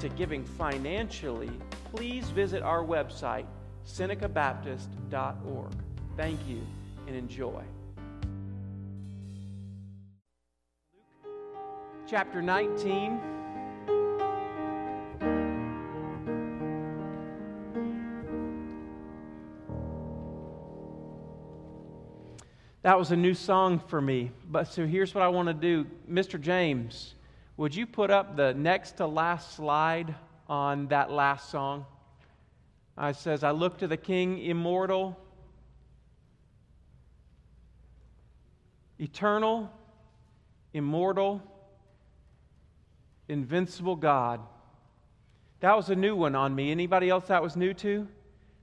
to giving financially, please visit our website, senecabaptist.org. Thank you and enjoy. Luke chapter 19. That was a new song for me. But so here's what I want to do. Mr. James, would you put up the next to last slide on that last song? Uh, I says, I look to the King immortal, eternal, immortal, invincible God. That was a new one on me. Anybody else that was new to?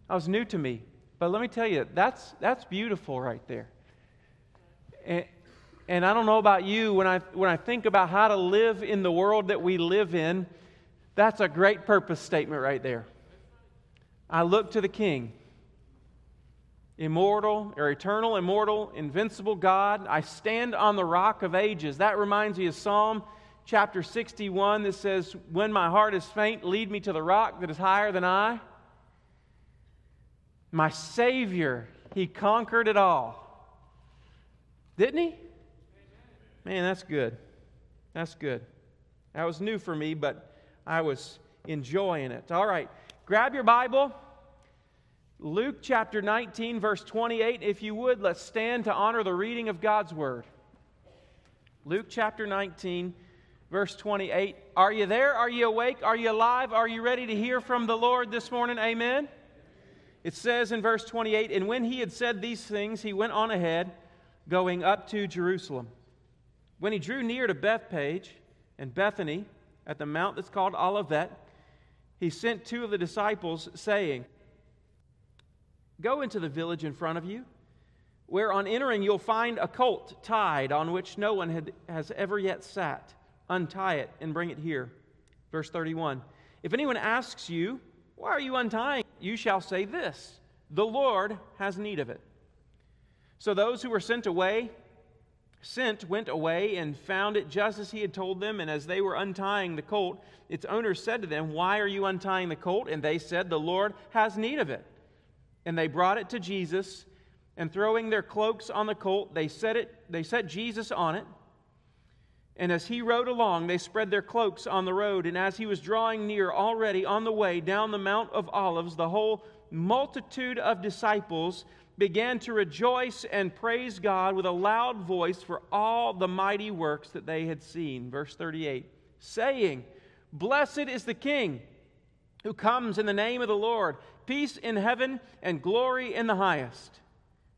That was new to me. But let me tell you, that's, that's beautiful right there. And, and I don't know about you, when I, when I think about how to live in the world that we live in, that's a great purpose statement right there. I look to the King, immortal or eternal, immortal, invincible God. I stand on the rock of ages. That reminds me of Psalm chapter 61 that says, When my heart is faint, lead me to the rock that is higher than I. My Savior, He conquered it all. Didn't he? Man, that's good. That's good. That was new for me, but I was enjoying it. All right, grab your Bible. Luke chapter 19, verse 28. If you would, let's stand to honor the reading of God's word. Luke chapter 19, verse 28. Are you there? Are you awake? Are you alive? Are you ready to hear from the Lord this morning? Amen. It says in verse 28 And when he had said these things, he went on ahead going up to Jerusalem. When he drew near to Bethphage and Bethany at the mount that's called Olivet, he sent two of the disciples, saying, Go into the village in front of you, where on entering you'll find a colt tied on which no one had, has ever yet sat. Untie it and bring it here. Verse 31 If anyone asks you, Why are you untying? You shall say this The Lord has need of it. So those who were sent away, sent, went away and found it just as he had told them. And as they were untying the colt, its owner said to them, Why are you untying the colt? And they said, The Lord has need of it. And they brought it to Jesus, and throwing their cloaks on the colt, they set it, they set Jesus on it. And as he rode along, they spread their cloaks on the road. And as he was drawing near, already on the way down the Mount of Olives, the whole multitude of disciples began to rejoice and praise God with a loud voice for all the mighty works that they had seen. Verse 38 saying, Blessed is the King who comes in the name of the Lord, peace in heaven and glory in the highest.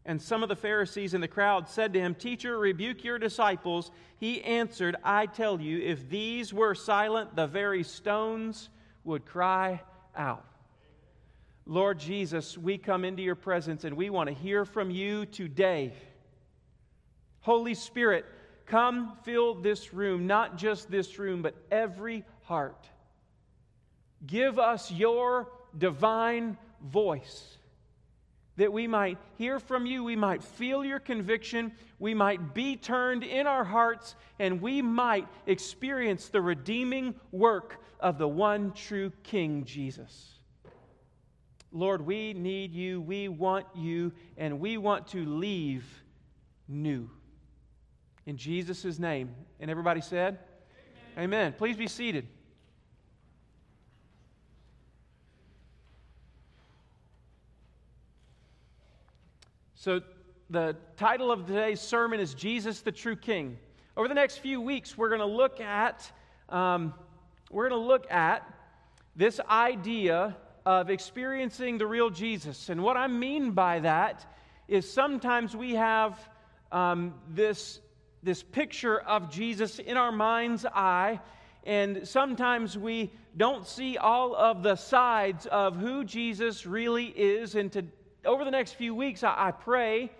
And some of the Pharisees in the crowd said to him, Teacher, rebuke your disciples. He answered, I tell you, if these were silent, the very stones would cry out. Lord Jesus, we come into your presence and we want to hear from you today. Holy Spirit, come fill this room, not just this room, but every heart. Give us your divine voice that we might hear from you, we might feel your conviction, we might be turned in our hearts, and we might experience the redeeming work of the one true King, Jesus. Lord, we need you, we want you, and we want to leave new. In Jesus' name. And everybody said, Amen. Amen. Please be seated. So, the title of today's sermon is Jesus the True King. Over the next few weeks, we're going to look at um, we're going to look at this idea of experiencing the real Jesus. And what I mean by that is sometimes we have um, this, this picture of Jesus in our mind's eye, and sometimes we don't see all of the sides of who Jesus really is. And to, over the next few weeks, I, I pray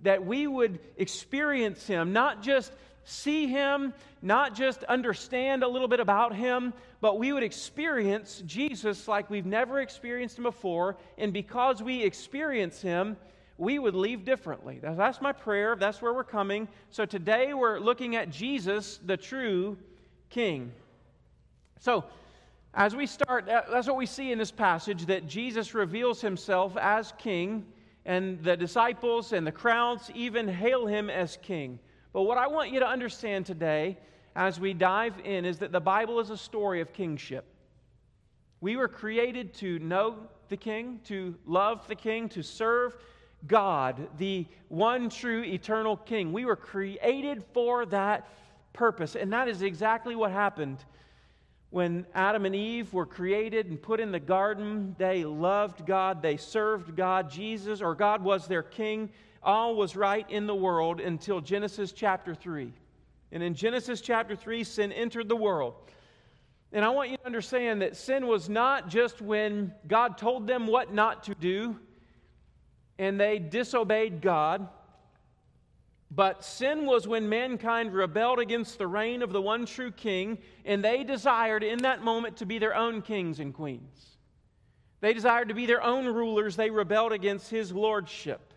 that we would experience Him, not just see Him, not just understand a little bit about Him, but we would experience Jesus like we've never experienced Him before. And because we experience Him, we would leave differently. That's my prayer. That's where we're coming. So today we're looking at Jesus, the true King. So, as we start, uh, that's what we see in this passage that Jesus reveals himself as king, and the disciples and the crowds even hail him as king. But what I want you to understand today, as we dive in, is that the Bible is a story of kingship. We were created to know the king, to love the king, to serve God, the one true eternal king. We were created for that purpose. And that is exactly what happened when Adam and Eve were created and put in the garden. They loved God, they served God. Jesus, or God, was their king. All was right in the world until Genesis chapter 3. And in Genesis chapter 3, sin entered the world. And I want you to understand that sin was not just when God told them what not to do and they disobeyed God. But sin was when mankind rebelled against the reign of the one true king, and they desired in that moment to be their own kings and queens. They desired to be their own rulers. They rebelled against his lordship.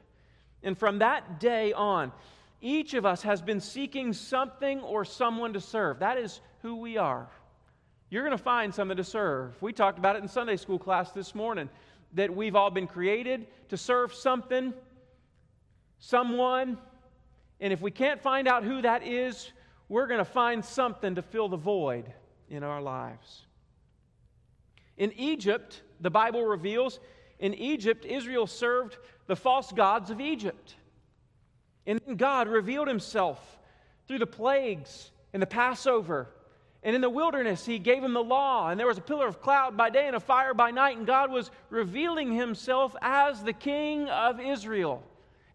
And from that day on, each of us has been seeking something or someone to serve. That is who we are. You're going to find something to serve. We talked about it in Sunday school class this morning that we've all been created to serve something, someone, and if we can't find out who that is, we're going to find something to fill the void in our lives. In Egypt, the Bible reveals, in Egypt, Israel served the false gods of Egypt. And then God revealed himself through the plagues and the Passover and in the wilderness, he gave him the law, and there was a pillar of cloud by day and a fire by night, and God was revealing himself as the king of Israel.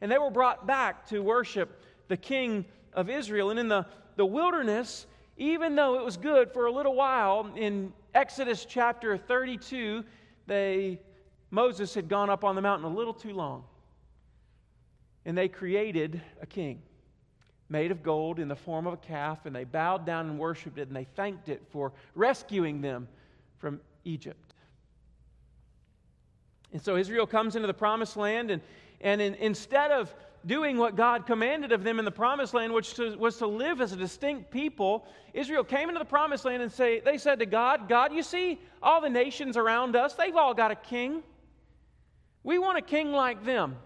And they were brought back to worship the king of Israel. And in the, the wilderness, even though it was good for a little while, in Exodus chapter 32, they, Moses had gone up on the mountain a little too long. And they created a king made of gold in the form of a calf, and they bowed down and worshiped it, and they thanked it for rescuing them from Egypt. And so Israel comes into the promised land, and, and in, instead of doing what God commanded of them in the promised land, which to, was to live as a distinct people, Israel came into the promised land and say, they said to God, God, you see all the nations around us, they've all got a king. We want a king like them.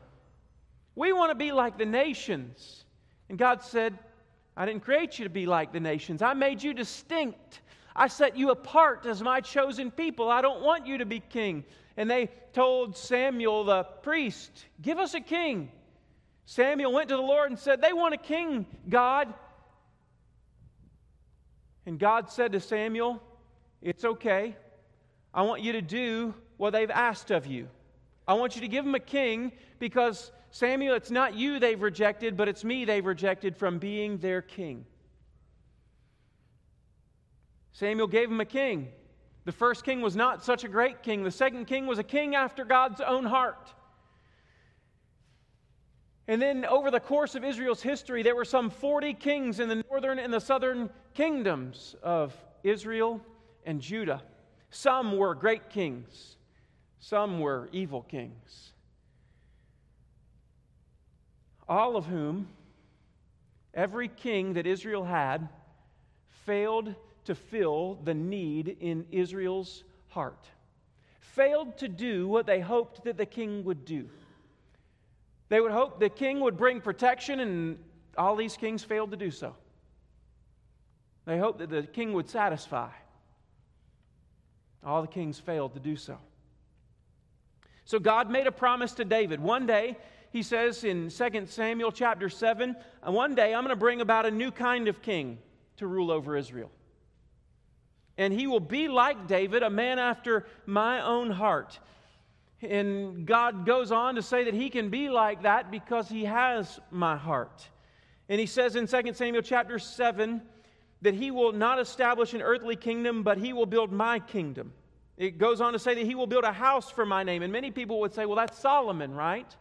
We want to be like the nations. And God said, I didn't create you to be like the nations. I made you distinct. I set you apart as my chosen people. I don't want you to be king. And they told Samuel the priest, Give us a king. Samuel went to the Lord and said, They want a king, God. And God said to Samuel, It's okay. I want you to do what they've asked of you. I want you to give them a king because Samuel, it's not you they've rejected, but it's me they've rejected from being their king. Samuel gave him a king. The first king was not such a great king. The second king was a king after God's own heart. And then, over the course of Israel's history, there were some 40 kings in the northern and the southern kingdoms of Israel and Judah. Some were great kings, some were evil kings all of whom, every king that Israel had, failed to fill the need in Israel's heart, failed to do what they hoped that the king would do. They would hope the king would bring protection, and all these kings failed to do so. They hoped that the king would satisfy. All the kings failed to do so. So God made a promise to David. One day, he says in 2 Samuel chapter 7, and one day I'm going to bring about a new kind of king to rule over Israel. And he will be like David, a man after my own heart. And God goes on to say that he can be like that because he has my heart. And he says in 2 Samuel chapter 7 that he will not establish an earthly kingdom, but he will build my kingdom. It goes on to say that he will build a house for my name. And many people would say, well, that's Solomon, right?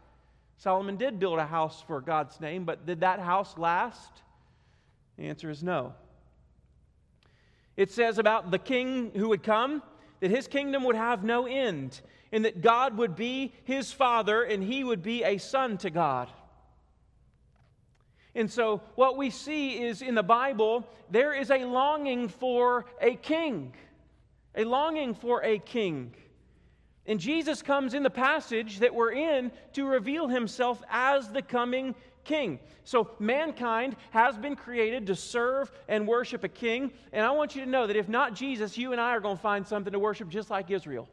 Solomon did build a house for God's name, but did that house last? The answer is no. It says about the king who would come that his kingdom would have no end, and that God would be his father and he would be a son to God. And so, what we see is in the Bible, there is a longing for a king, a longing for a king. And Jesus comes in the passage that we're in to reveal himself as the coming king. So, mankind has been created to serve and worship a king. And I want you to know that if not Jesus, you and I are going to find something to worship just like Israel.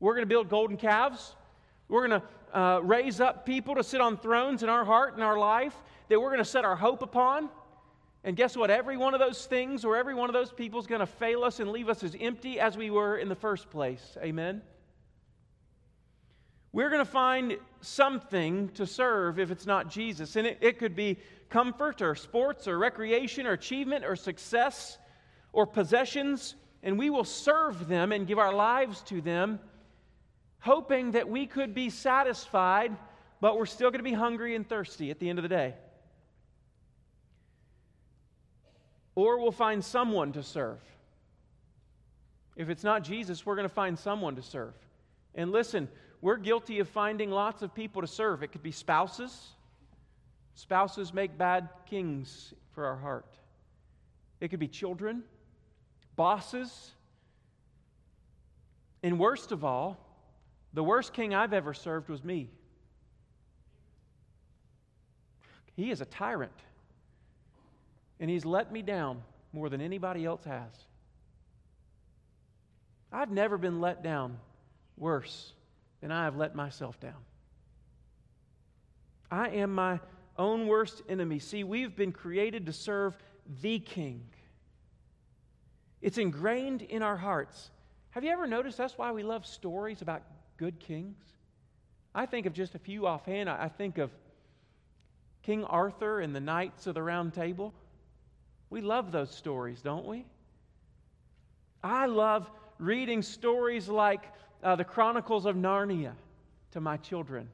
We're going to build golden calves. We're going to uh, raise up people to sit on thrones in our heart and our life that we're going to set our hope upon. And guess what? Every one of those things or every one of those people is going to fail us and leave us as empty as we were in the first place. Amen? We're going to find something to serve if it's not Jesus. And it, it could be comfort or sports or recreation or achievement or success or possessions. And we will serve them and give our lives to them, hoping that we could be satisfied, but we're still going to be hungry and thirsty at the end of the day. Or we'll find someone to serve. If it's not Jesus, we're going to find someone to serve. And listen, we're guilty of finding lots of people to serve. It could be spouses. Spouses make bad kings for our heart. It could be children, bosses. And worst of all, the worst king I've ever served was me. He is a tyrant and he's let me down more than anybody else has. I've never been let down worse than I have let myself down. I am my own worst enemy. See, we've been created to serve the King. It's ingrained in our hearts. Have you ever noticed that's why we love stories about good kings? I think of just a few offhand. I think of King Arthur and the Knights of the Round Table. We love those stories, don't we? I love reading stories like uh, the Chronicles of Narnia to my children.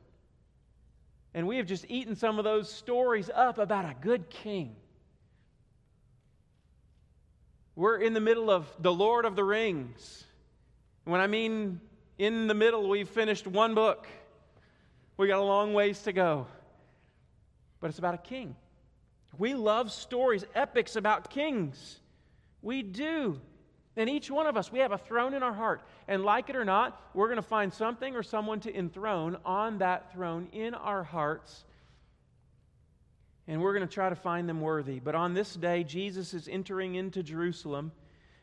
And we have just eaten some of those stories up about a good king. We're in the middle of The Lord of the Rings. When I mean in the middle, we've finished one book. We got a long ways to go. But it's about a king. We love stories, epics about kings. We do. And each one of us, we have a throne in our heart. And like it or not, we're going to find something or someone to enthrone on that throne in our hearts. And we're going to try to find them worthy. But on this day, Jesus is entering into Jerusalem.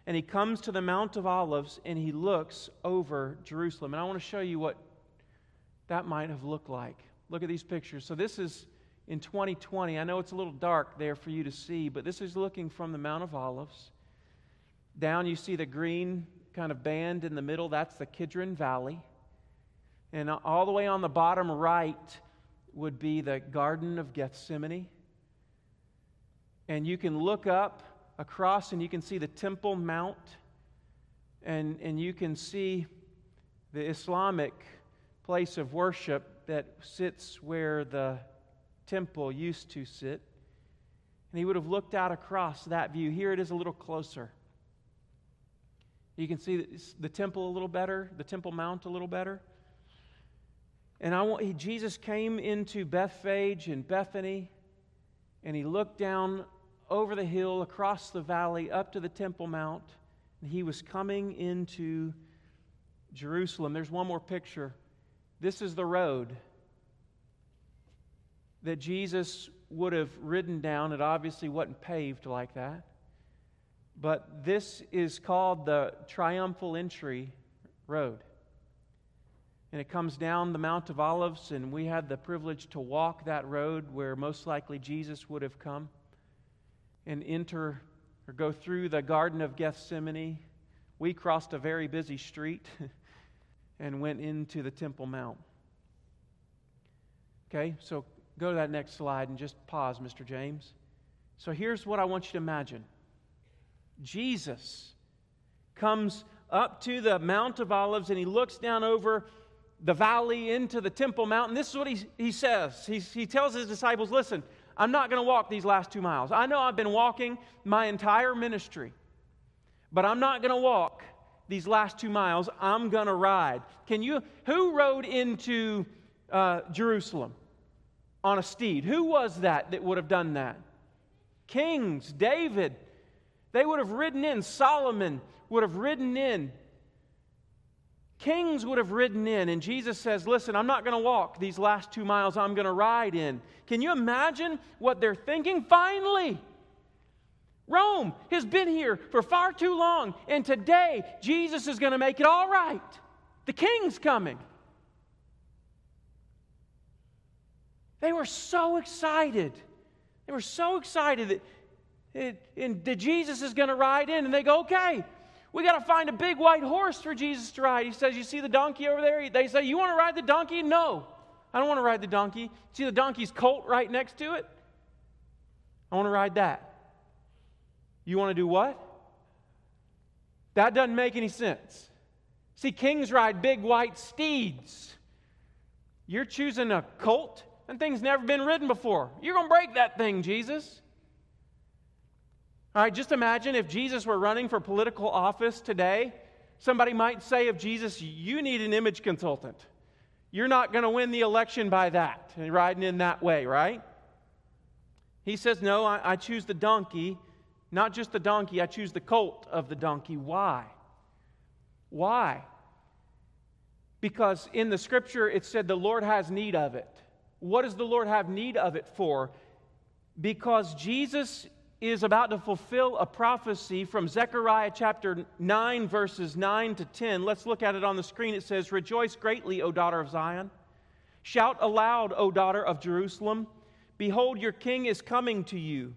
And he comes to the Mount of Olives and he looks over Jerusalem. And I want to show you what that might have looked like. Look at these pictures. So, this is in 2020. I know it's a little dark there for you to see, but this is looking from the Mount of Olives. Down, you see the green kind of band in the middle. That's the Kidron Valley. And all the way on the bottom right would be the Garden of Gethsemane. And you can look up across and you can see the Temple Mount. And, and you can see the Islamic place of worship that sits where the temple used to sit. And he would have looked out across that view. Here it is a little closer. You can see the temple a little better, the Temple Mount a little better. And I want, he, Jesus came into Bethphage and Bethany, and he looked down over the hill, across the valley, up to the Temple Mount, and he was coming into Jerusalem. There's one more picture. This is the road that Jesus would have ridden down. It obviously wasn't paved like that. But this is called the Triumphal Entry Road. And it comes down the Mount of Olives, and we had the privilege to walk that road where most likely Jesus would have come and enter or go through the Garden of Gethsemane. We crossed a very busy street and went into the Temple Mount. Okay, so Go to that next slide and just pause, Mr. James. So here's what I want you to imagine Jesus comes up to the Mount of Olives and he looks down over the valley into the Temple Mountain. This is what he, he says. He, he tells his disciples, Listen, I'm not going to walk these last two miles. I know I've been walking my entire ministry, but I'm not going to walk these last two miles. I'm going to ride. Can you, who rode into uh, Jerusalem on a steed? Who was that that would have done that? Kings, David. They would have ridden in. Solomon would have ridden in. Kings would have ridden in, and Jesus says, Listen, I'm not going to walk these last two miles, I'm going to ride in. Can you imagine what they're thinking? Finally, Rome has been here for far too long, and today Jesus is going to make it all right. The king's coming. They were so excited. They were so excited that, it, and that Jesus is going to ride in, and they go, Okay, we got to find a big white horse for Jesus to ride. He says, You see the donkey over there? They say, You want to ride the donkey? No, I don't want to ride the donkey. See the donkey's colt right next to it? I want to ride that. You want to do what? That doesn't make any sense. See, kings ride big white steeds. You're choosing a colt? That thing's never been ridden before. You're going to break that thing, Jesus. All right, just imagine if Jesus were running for political office today. Somebody might say of Jesus, You need an image consultant. You're not going to win the election by that, riding in that way, right? He says, No, I, I choose the donkey. Not just the donkey, I choose the colt of the donkey. Why? Why? Because in the scripture it said the Lord has need of it. What does the Lord have need of it for? Because Jesus is about to fulfill a prophecy from Zechariah chapter 9, verses 9 to 10. Let's look at it on the screen. It says, Rejoice greatly, O daughter of Zion. Shout aloud, O daughter of Jerusalem. Behold, your king is coming to you.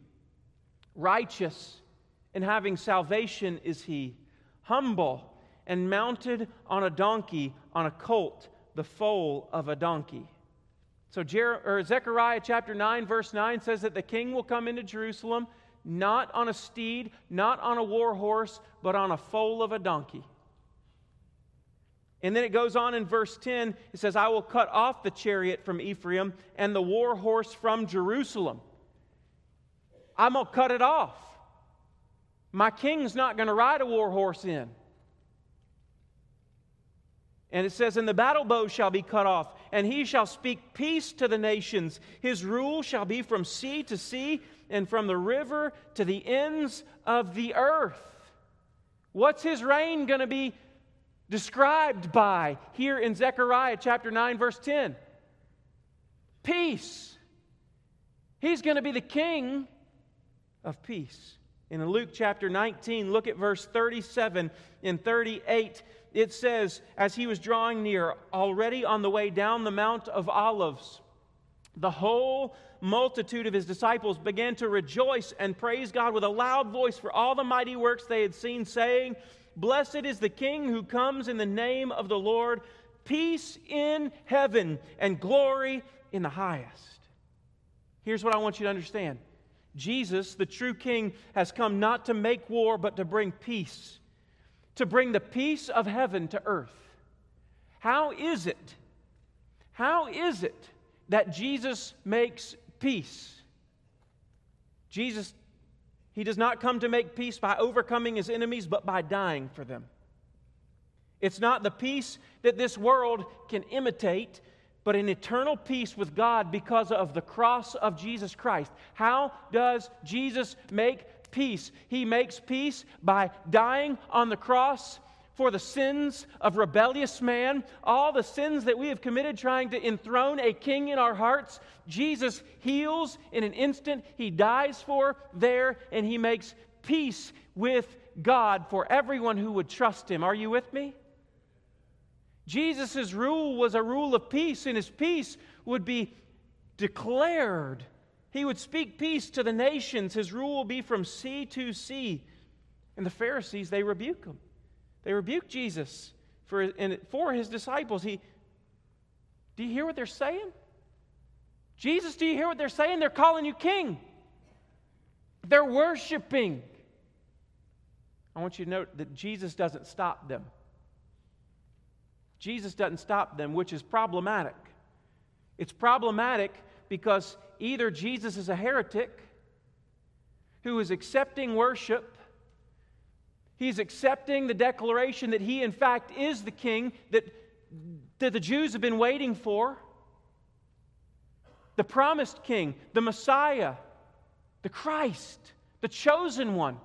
Righteous and having salvation is he, humble and mounted on a donkey, on a colt, the foal of a donkey. So Jer- Zechariah chapter 9, verse 9 says that the king will come into Jerusalem not on a steed, not on a war horse, but on a foal of a donkey. And then it goes on in verse 10, it says, I will cut off the chariot from Ephraim and the war horse from Jerusalem. I'm going to cut it off. My king's not going to ride a war horse in. And it says, And the battle bow shall be cut off, and he shall speak peace to the nations. His rule shall be from sea to sea, and from the river to the ends of the earth. What's his reign going to be described by here in Zechariah chapter 9, verse 10? Peace. He's going to be the king of peace. In Luke chapter 19, look at verse 37 and 38. It says, As he was drawing near, already on the way down the Mount of Olives, the whole multitude of his disciples began to rejoice and praise God with a loud voice for all the mighty works they had seen, saying, Blessed is the King who comes in the name of the Lord, peace in heaven and glory in the highest. Here's what I want you to understand Jesus, the true King, has come not to make war, but to bring peace, to bring the peace of heaven to earth. How is it? How is it that Jesus makes peace. Jesus, he does not come to make peace by overcoming his enemies, but by dying for them. It's not the peace that this world can imitate, but an eternal peace with God because of the cross of Jesus Christ. How does Jesus make peace? He makes peace by dying on the cross for the sins of rebellious man, all the sins that we have committed trying to enthrone a king in our hearts. Jesus heals in an instant. He dies for there, and he makes peace with God for everyone who would trust him. Are you with me? Jesus' rule was a rule of peace, and his peace would be declared. He would speak peace to the nations. His rule will be from sea to sea. And the Pharisees, they rebuke him. They rebuke Jesus for, and for his disciples. He, do you hear what they're saying? Jesus, do you hear what they're saying? They're calling you king. They're worshiping. I want you to note that Jesus doesn't stop them. Jesus doesn't stop them, which is problematic. It's problematic because either Jesus is a heretic who is accepting worship, he's accepting the declaration that he, in fact, is the king that, that the Jews have been waiting for, the promised king, the Messiah, the Christ, the chosen one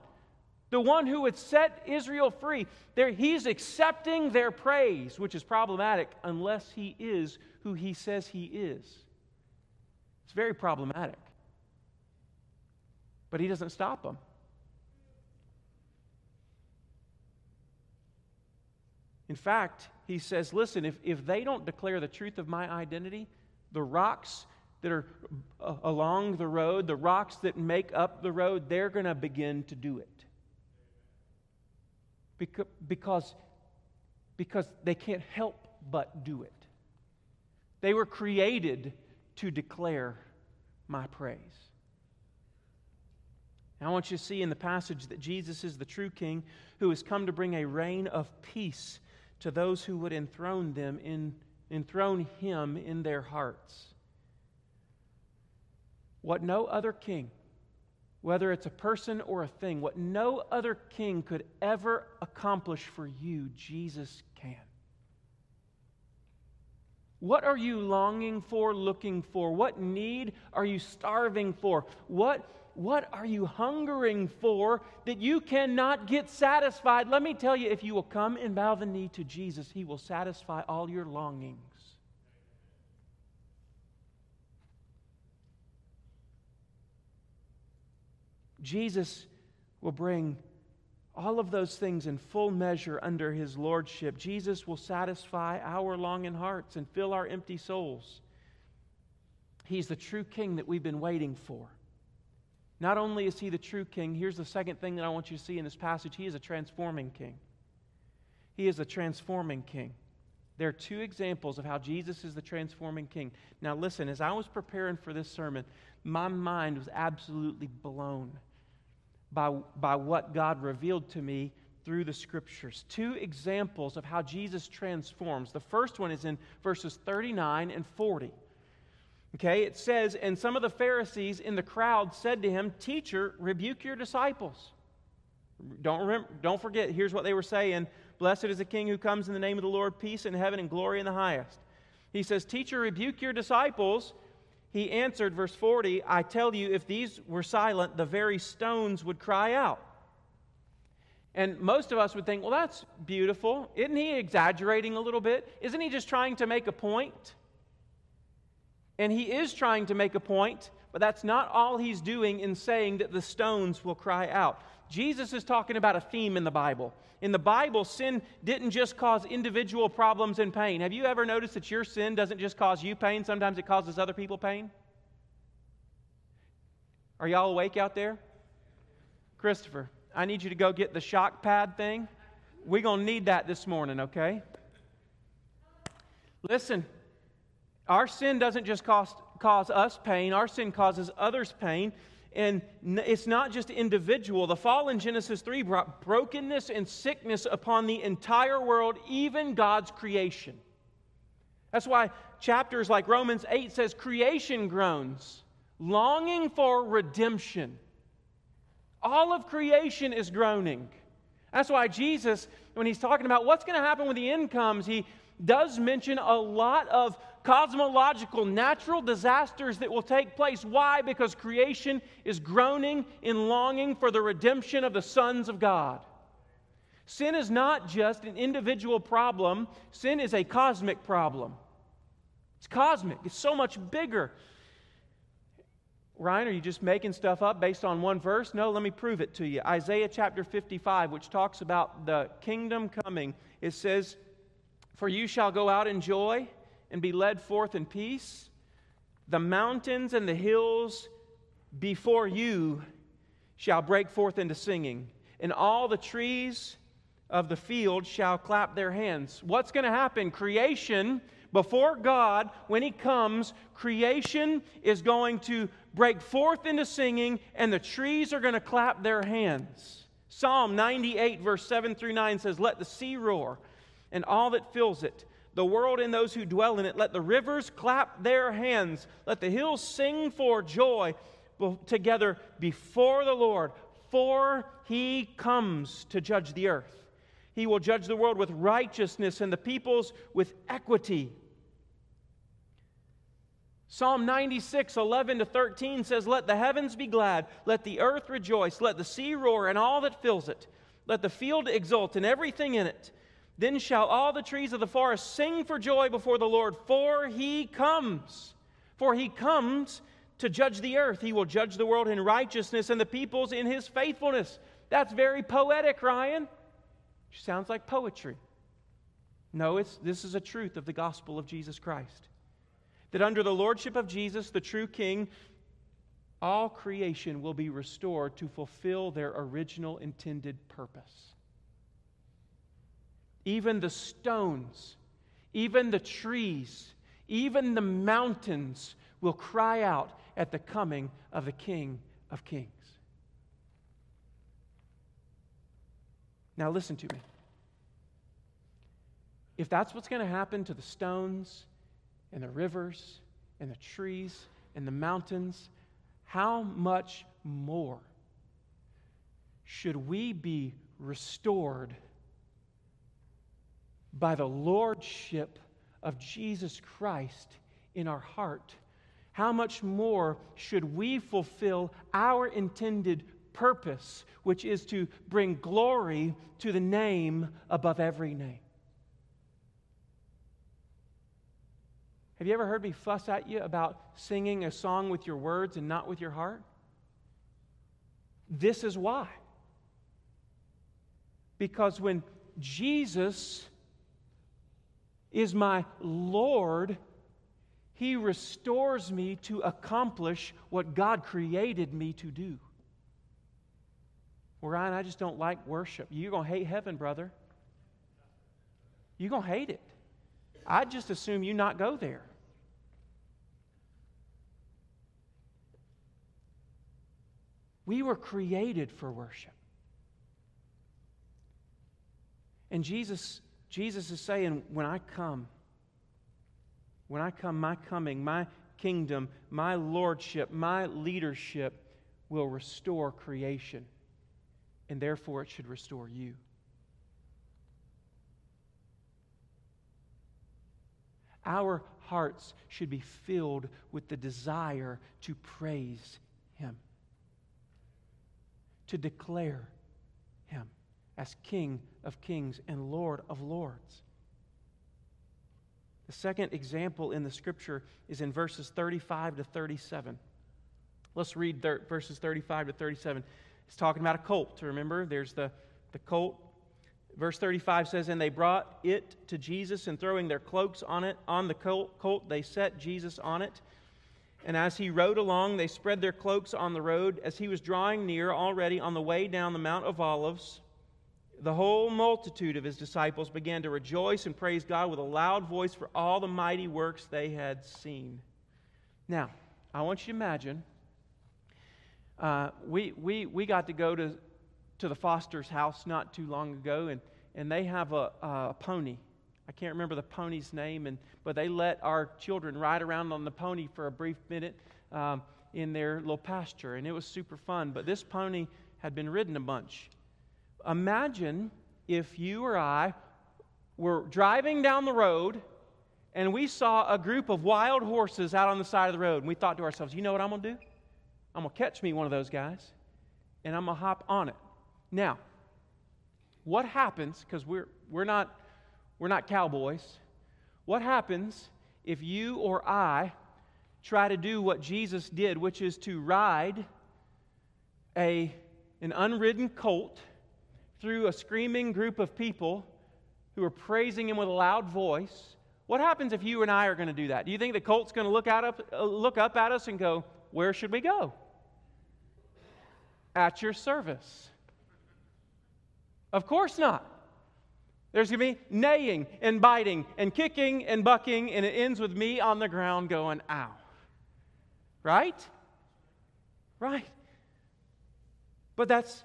the one who would set Israel free. There, he's accepting their praise, which is problematic unless he is who he says he is. It's very problematic. But he doesn't stop them. In fact, he says, listen, if, if they don't declare the truth of my identity, the rocks that are uh, along the road, the rocks that make up the road, they're going to begin to do it because, because they can't help but do it. They were created to declare my praise. I want you to see in the passage that Jesus is the true king who has come to bring a reign of peace to those who would enthrone them in enthrone him in their hearts. What no other king whether it's a person or a thing, what no other king could ever accomplish for you, Jesus can. What are you longing for, looking for? What need are you starving for? What, what are you hungering for that you cannot get satisfied? Let me tell you, if you will come and bow the knee to Jesus, He will satisfy all your longings. Jesus will bring all of those things in full measure under his lordship. Jesus will satisfy our longing hearts and fill our empty souls. He's the true king that we've been waiting for. Not only is he the true king, here's the second thing that I want you to see in this passage he is a transforming king. He is a transforming king. There are two examples of how Jesus is the transforming king. Now, listen, as I was preparing for this sermon, my mind was absolutely blown by, by what God revealed to me through the scriptures. Two examples of how Jesus transforms. The first one is in verses 39 and 40. Okay, it says, And some of the Pharisees in the crowd said to him, Teacher, rebuke your disciples. Don't, remember, don't forget, here's what they were saying Blessed is the King who comes in the name of the Lord, peace in heaven and glory in the highest. He says, Teacher, rebuke your disciples. He answered, verse 40, I tell you, if these were silent, the very stones would cry out. And most of us would think, well, that's beautiful. Isn't he exaggerating a little bit? Isn't he just trying to make a point? And he is trying to make a point, but that's not all he's doing in saying that the stones will cry out. Jesus is talking about a theme in the Bible. In the Bible, sin didn't just cause individual problems and pain. Have you ever noticed that your sin doesn't just cause you pain, sometimes it causes other people pain? Are y'all awake out there? Christopher, I need you to go get the shock pad thing. We're going to need that this morning, okay? Listen, our sin doesn't just cause, cause us pain, our sin causes others pain. And it's not just individual. The fall in Genesis 3 brought brokenness and sickness upon the entire world, even God's creation. That's why chapters like Romans 8 says creation groans, longing for redemption. All of creation is groaning. That's why Jesus, when he's talking about what's going to happen when the end comes, he does mention a lot of cosmological, natural disasters that will take place. Why? Because creation is groaning in longing for the redemption of the sons of God. Sin is not just an individual problem, sin is a cosmic problem. It's cosmic, it's so much bigger. Ryan, are you just making stuff up based on one verse? No, let me prove it to you. Isaiah chapter 55, which talks about the kingdom coming, it says, For you shall go out in joy and be led forth in peace. The mountains and the hills before you shall break forth into singing, and all the trees of the field shall clap their hands. What's going to happen? Creation, before God, when He comes, creation is going to break forth into singing, and the trees are going to clap their hands. Psalm 98, verse 7 through 9 says, Let the sea roar and all that fills it, the world and those who dwell in it. Let the rivers clap their hands. Let the hills sing for joy together before the Lord, for he comes to judge the earth. He will judge the world with righteousness and the peoples with equity. Psalm 96, 11 to 13 says, Let the heavens be glad, let the earth rejoice, let the sea roar and all that fills it, let the field exult and everything in it. Then shall all the trees of the forest sing for joy before the Lord, for he comes. For he comes to judge the earth. He will judge the world in righteousness and the peoples in his faithfulness. That's very poetic, Ryan. Sounds like poetry. No, it's, this is a truth of the gospel of Jesus Christ that under the lordship of Jesus, the true King, all creation will be restored to fulfill their original intended purpose. Even the stones, even the trees, even the mountains will cry out at the coming of the King of Kings. Now, listen to me. If that's what's going to happen to the stones and the rivers and the trees and the mountains, how much more should we be restored by the lordship of Jesus Christ in our heart? How much more should we fulfill our intended purpose, which is to bring glory to the name above every name? Have you ever heard me fuss at you about singing a song with your words and not with your heart? This is why. Because when Jesus is my Lord, He restores me to accomplish what God created me to do. Well, Ryan, I just don't like worship. You're going to hate heaven, brother. You're going to hate it. I'd just assume you not go there. We were created for worship. And Jesus, Jesus is saying, when I come, when I come, my coming, my kingdom, my lordship, my leadership will restore creation. And therefore, it should restore you. Our hearts should be filled with the desire to praise Him, to declare as King of kings and Lord of lords. The second example in the scripture is in verses 35 to 37. Let's read thir- verses 35 to 37. It's talking about a colt. Remember, there's the, the colt Verse 35 says, And they brought it to Jesus, and throwing their cloaks on it, on the colt, they set Jesus on it. And as he rode along, they spread their cloaks on the road. As he was drawing near already on the way down the Mount of Olives, the whole multitude of his disciples began to rejoice and praise God with a loud voice for all the mighty works they had seen. Now, I want you to imagine uh, we, we, we got to go to to the Foster's house not too long ago, and, and they have a, a pony. I can't remember the pony's name, and, but they let our children ride around on the pony for a brief minute um, in their little pasture, and it was super fun. But this pony had been ridden a bunch. Imagine if you or I were driving down the road and we saw a group of wild horses out on the side of the road, and we thought to ourselves, you know what I'm going to do? I'm going to catch me one of those guys, and I'm going to hop on it. Now, what happens, because we're, we're, not, we're not cowboys, what happens if you or I try to do what Jesus did, which is to ride a, an unridden colt through a screaming group of people who are praising him with a loud voice? What happens if you and I are going to do that? Do you think the colt's going to look, up, uh, look up at us and go, Where should we go? At your service. Of course not. There's going to be neighing and biting and kicking and bucking, and it ends with me on the ground going, ow. Right? Right. But that's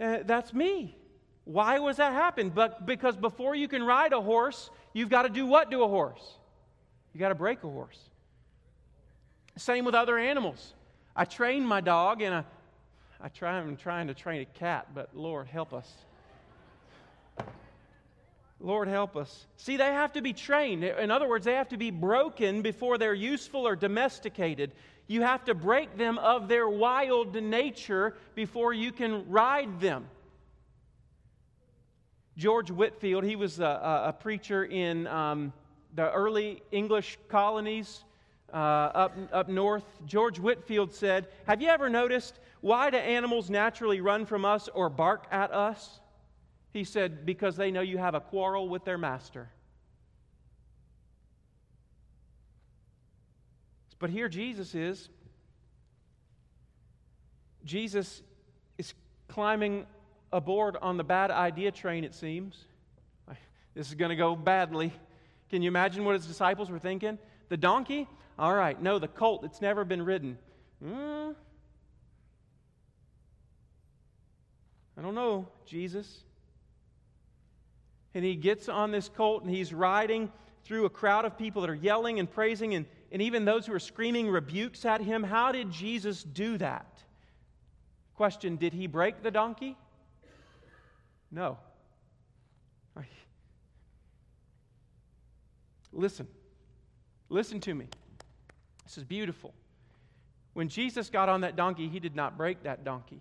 Uh, that's me. Why was that happen? But because before you can ride a horse, you've got to do what to a horse? You got to break a horse. Same with other animals. I train my dog, and I, I try, I'm trying to train a cat, but Lord help us. Lord help us. See, they have to be trained. In other words, they have to be broken before they're useful or domesticated. You have to break them of their wild nature before you can ride them. George Whitefield, he was a, a preacher in um, the early English colonies uh, up, up north. George Whitefield said, Have you ever noticed why do animals naturally run from us or bark at us? He said, Because they know you have a quarrel with their master. But here Jesus is. Jesus is climbing aboard on the bad idea train, it seems. This is going to go badly. Can you imagine what his disciples were thinking? The donkey? All right. No, the colt. It's never been ridden. Mm. I don't know, Jesus and he gets on this colt and he's riding through a crowd of people that are yelling and praising and, and even those who are screaming rebukes at him. How did Jesus do that? Question Did he break the donkey? No. Listen. Listen to me. This is beautiful. When Jesus got on that donkey, he did not break that donkey.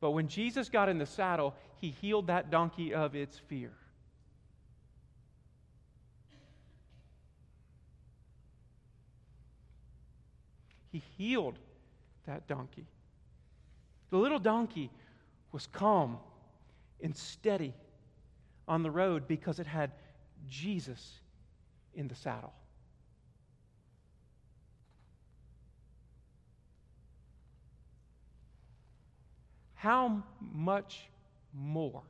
But when Jesus got in the saddle, he healed that donkey of its fear. He healed that donkey. The little donkey was calm and steady on the road because it had Jesus in the saddle. how much more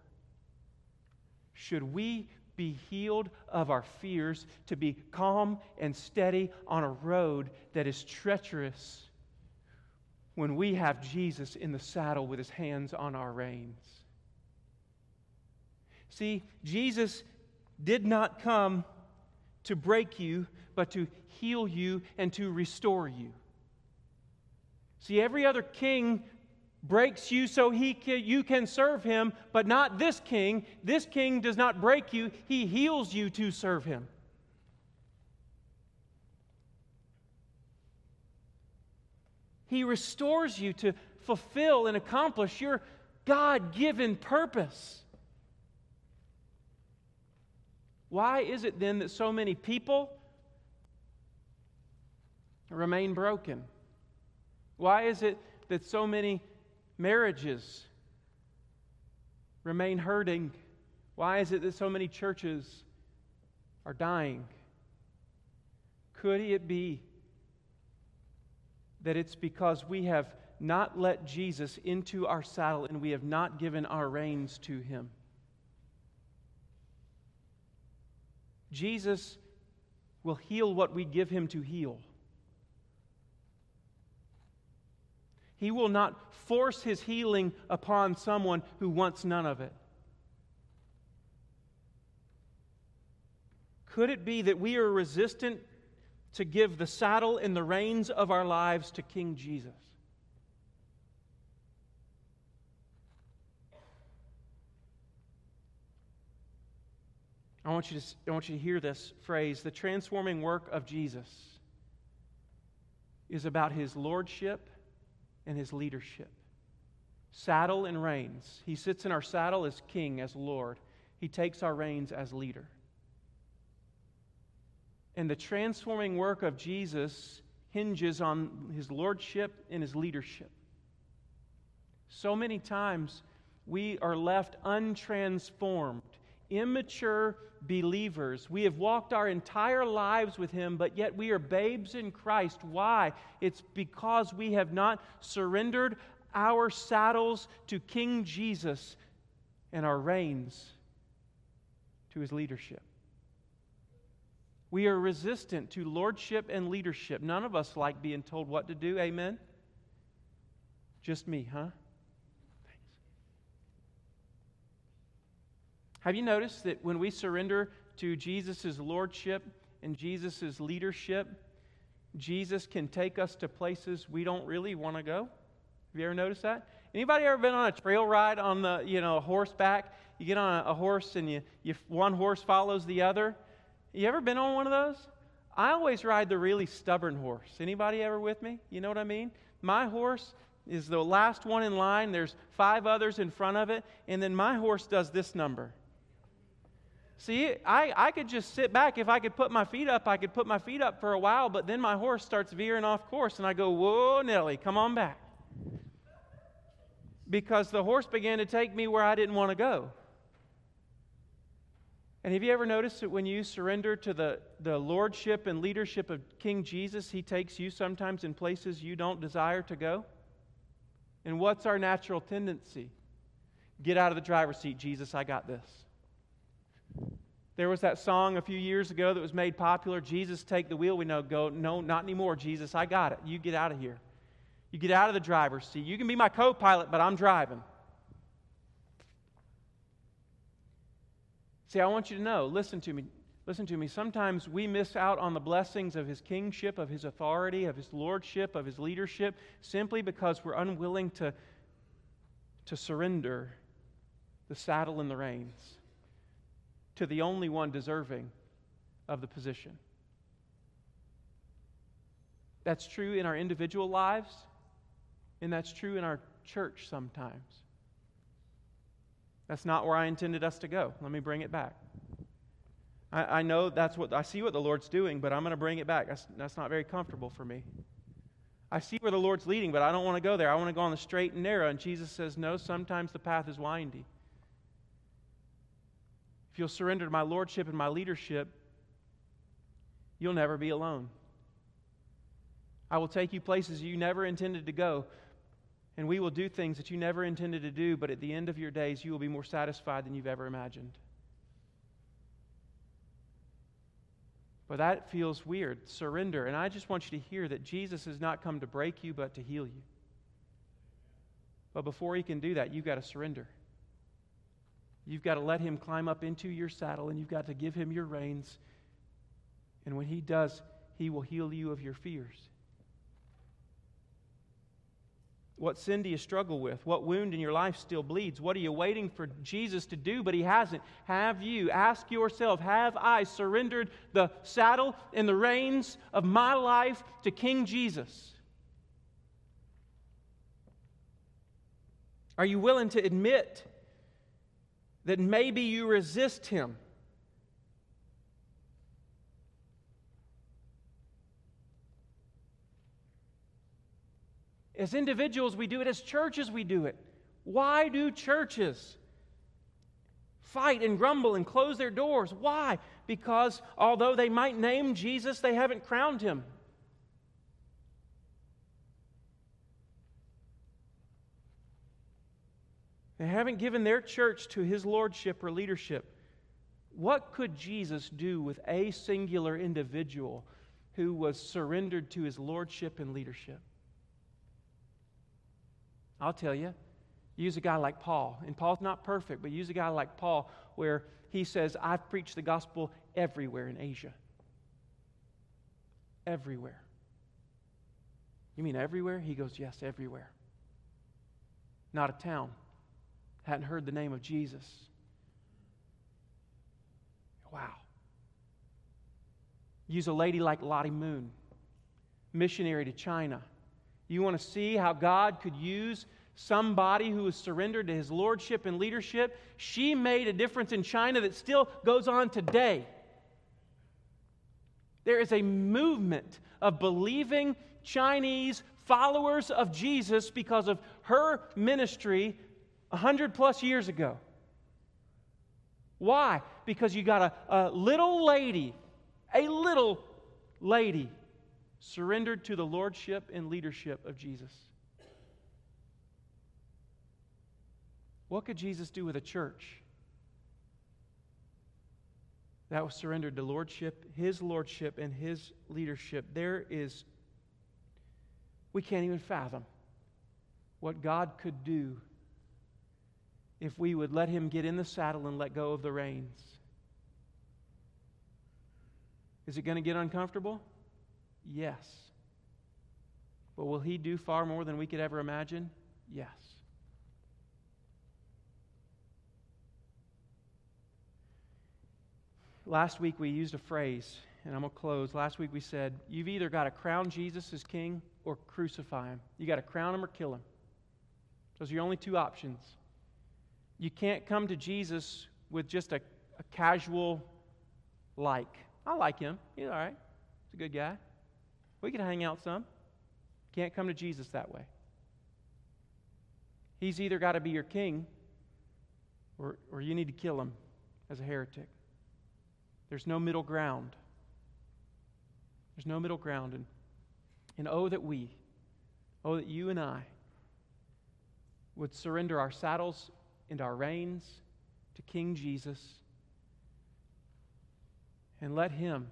should we be healed of our fears to be calm and steady on a road that is treacherous when we have Jesus in the saddle with his hands on our reins? See, Jesus did not come to break you, but to heal you and to restore you. See, every other king breaks you so he can, you can serve him, but not this king. This king does not break you, he heals you to serve him. He restores you to fulfill and accomplish your God given purpose. Why is it then that so many people remain broken? Why is it that so many marriages remain hurting? Why is it that so many churches are dying? Could it be that it's because we have not let Jesus into our saddle and we have not given our reins to him? Jesus will heal what we give him to heal. He will not force his healing upon someone who wants none of it. Could it be that we are resistant to give the saddle and the reins of our lives to King Jesus? I want, you to, I want you to hear this phrase the transforming work of Jesus is about his lordship and his leadership. Saddle and reins. He sits in our saddle as king, as Lord. He takes our reins as leader. And the transforming work of Jesus hinges on his lordship and his leadership. So many times we are left untransformed immature believers. We have walked our entire lives with Him, but yet we are babes in Christ. Why? It's because we have not surrendered our saddles to King Jesus and our reins to His leadership. We are resistant to lordship and leadership. None of us like being told what to do. Amen? Just me, huh? Have you noticed that when we surrender to Jesus' lordship and Jesus' leadership, Jesus can take us to places we don't really want to go? Have you ever noticed that? Anybody ever been on a trail ride on the, you know, horseback? You get on a, a horse and you, you, one horse follows the other. You ever been on one of those? I always ride the really stubborn horse. Anybody ever with me? You know what I mean? My horse is the last one in line. There's five others in front of it, and then my horse does this number. See, I, I could just sit back. If I could put my feet up, I could put my feet up for a while, but then my horse starts veering off course, and I go, Whoa, Nellie, come on back. Because the horse began to take me where I didn't want to go. And have you ever noticed that when you surrender to the, the lordship and leadership of King Jesus, he takes you sometimes in places you don't desire to go? And what's our natural tendency? Get out of the driver's seat, Jesus, I got this. There was that song a few years ago that was made popular Jesus, take the wheel. We know, go, no, not anymore, Jesus, I got it. You get out of here. You get out of the driver's seat. You can be my co pilot, but I'm driving. See, I want you to know, listen to me. Listen to me. Sometimes we miss out on the blessings of his kingship, of his authority, of his lordship, of his leadership, simply because we're unwilling to, to surrender the saddle and the reins to the only one deserving of the position. That's true in our individual lives, and that's true in our church sometimes. That's not where I intended us to go. Let me bring it back. I, I know that's what I see what the Lord's doing, but I'm going to bring it back. That's, that's not very comfortable for me. I see where the Lord's leading, but I don't want to go there. I want to go on the straight and narrow. And Jesus says, No, sometimes the path is windy you'll surrender to my lordship and my leadership, you'll never be alone. I will take you places you never intended to go, and we will do things that you never intended to do, but at the end of your days, you will be more satisfied than you've ever imagined. But that feels weird. Surrender. And I just want you to hear that Jesus has not come to break you, but to heal you. But before he can do that, you've got to surrender. You've got to let him climb up into your saddle and you've got to give him your reins. And when he does, he will heal you of your fears. What sin do you struggle with? What wound in your life still bleeds? What are you waiting for Jesus to do, but he hasn't? Have you, ask yourself, have I surrendered the saddle and the reins of my life to King Jesus? Are you willing to admit that maybe you resist Him. As individuals, we do it. As churches, we do it. Why do churches fight and grumble and close their doors? Why? Because although they might name Jesus, they haven't crowned him. They haven't given their church to his lordship or leadership. What could Jesus do with a singular individual who was surrendered to his lordship and leadership? I'll tell you. Use a guy like Paul. And Paul's not perfect, but use a guy like Paul where he says, I've preached the gospel everywhere in Asia. Everywhere. You mean everywhere? He goes, Yes, everywhere. Not a town, hadn't heard the name of Jesus. Wow. Use a lady like Lottie Moon, missionary to China. You want to see how God could use somebody who was surrendered to his lordship and leadership? She made a difference in China that still goes on today. There is a movement of believing Chinese followers of Jesus because of her ministry a hundred plus years ago. Why? Because you got a, a little lady, a little lady surrendered to the lordship and leadership of Jesus. What could Jesus do with a church that was surrendered to lordship, his lordship, and his leadership? There is, we can't even fathom what God could do if we would let Him get in the saddle and let go of the reins. Is it going to get uncomfortable? Yes. But will He do far more than we could ever imagine? Yes. Last week we used a phrase, and I'm going to close. Last week we said, You've either got to crown Jesus as king or crucify him. You got to crown him or kill him. Those are your only two options. You can't come to Jesus with just a, a casual like. I like him. He's all right. He's a good guy. We can hang out some. Can't come to Jesus that way. He's either got to be your king or, or you need to kill him as a heretic. There's no middle ground. There's no middle ground. And, and oh, that we, oh, that you and I would surrender our saddles and our reins to King Jesus and let Him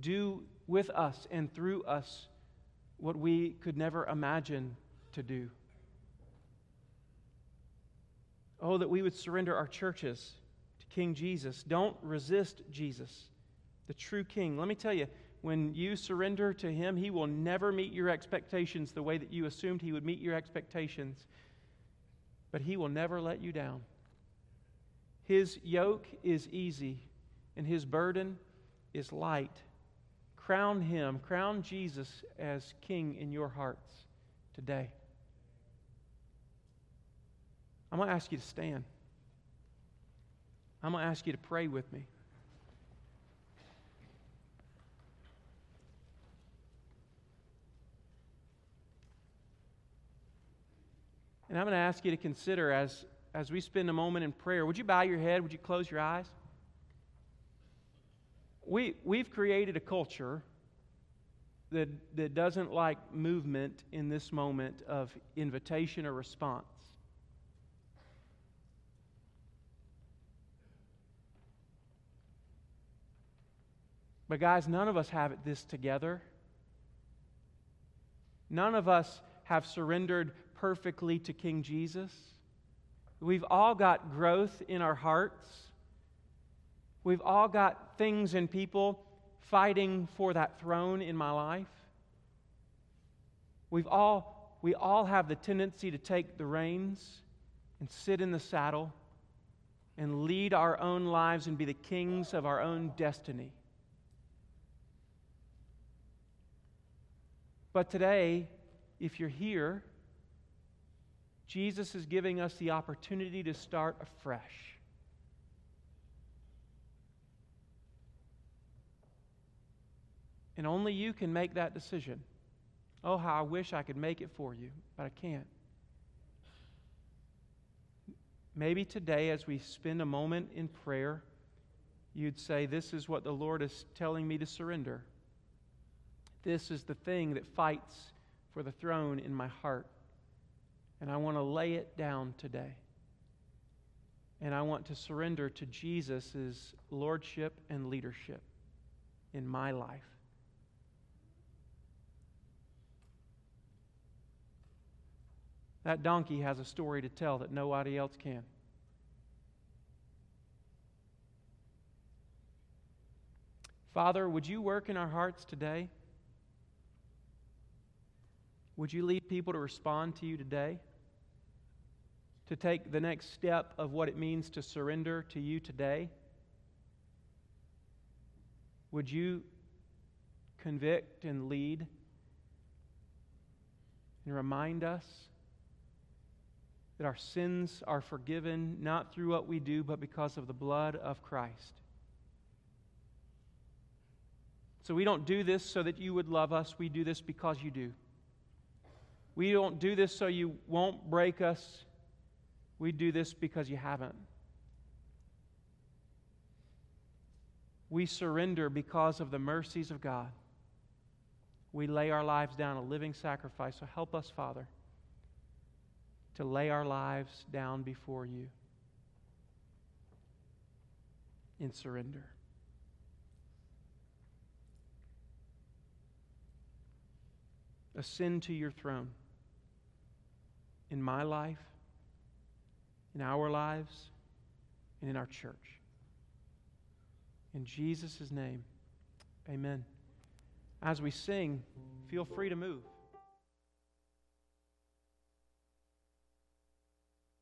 do with us and through us what we could never imagine to do. Oh, that we would surrender our churches to King Jesus. Don't resist Jesus, the true King. Let me tell you, when you surrender to Him, He will never meet your expectations the way that you assumed He would meet your expectations, but He will never let you down. His yoke is easy, and His burden is light. Crown Him, crown Jesus as King in your hearts today. I'm going to ask you to stand. I'm going to ask you to pray with me. And I'm going to ask you to consider as, as we spend a moment in prayer, would you bow your head? Would you close your eyes? We, we've created a culture that, that doesn't like movement in this moment of invitation or response. But, guys, none of us have it this together. None of us have surrendered perfectly to King Jesus. We've all got growth in our hearts. We've all got things and people fighting for that throne in my life. We've all, we all have the tendency to take the reins and sit in the saddle and lead our own lives and be the kings of our own destiny. But today, if you're here, Jesus is giving us the opportunity to start afresh. And only you can make that decision. Oh, how I wish I could make it for you, but I can't. Maybe today, as we spend a moment in prayer, you'd say, This is what the Lord is telling me to surrender. This is the thing that fights for the throne in my heart. And I want to lay it down today. And I want to surrender to Jesus' lordship and leadership in my life. That donkey has a story to tell that nobody else can. Father, would you work in our hearts today? Would you lead people to respond to you today? To take the next step of what it means to surrender to you today? Would you convict and lead and remind us that our sins are forgiven not through what we do, but because of the blood of Christ? So we don't do this so that you would love us, we do this because you do. We don't do this so you won't break us. We do this because you haven't. We surrender because of the mercies of God. We lay our lives down a living sacrifice. So help us, Father, to lay our lives down before you in surrender. Ascend to your throne in my life in our lives and in our church. In Jesus' name, amen. As we sing, feel free to move.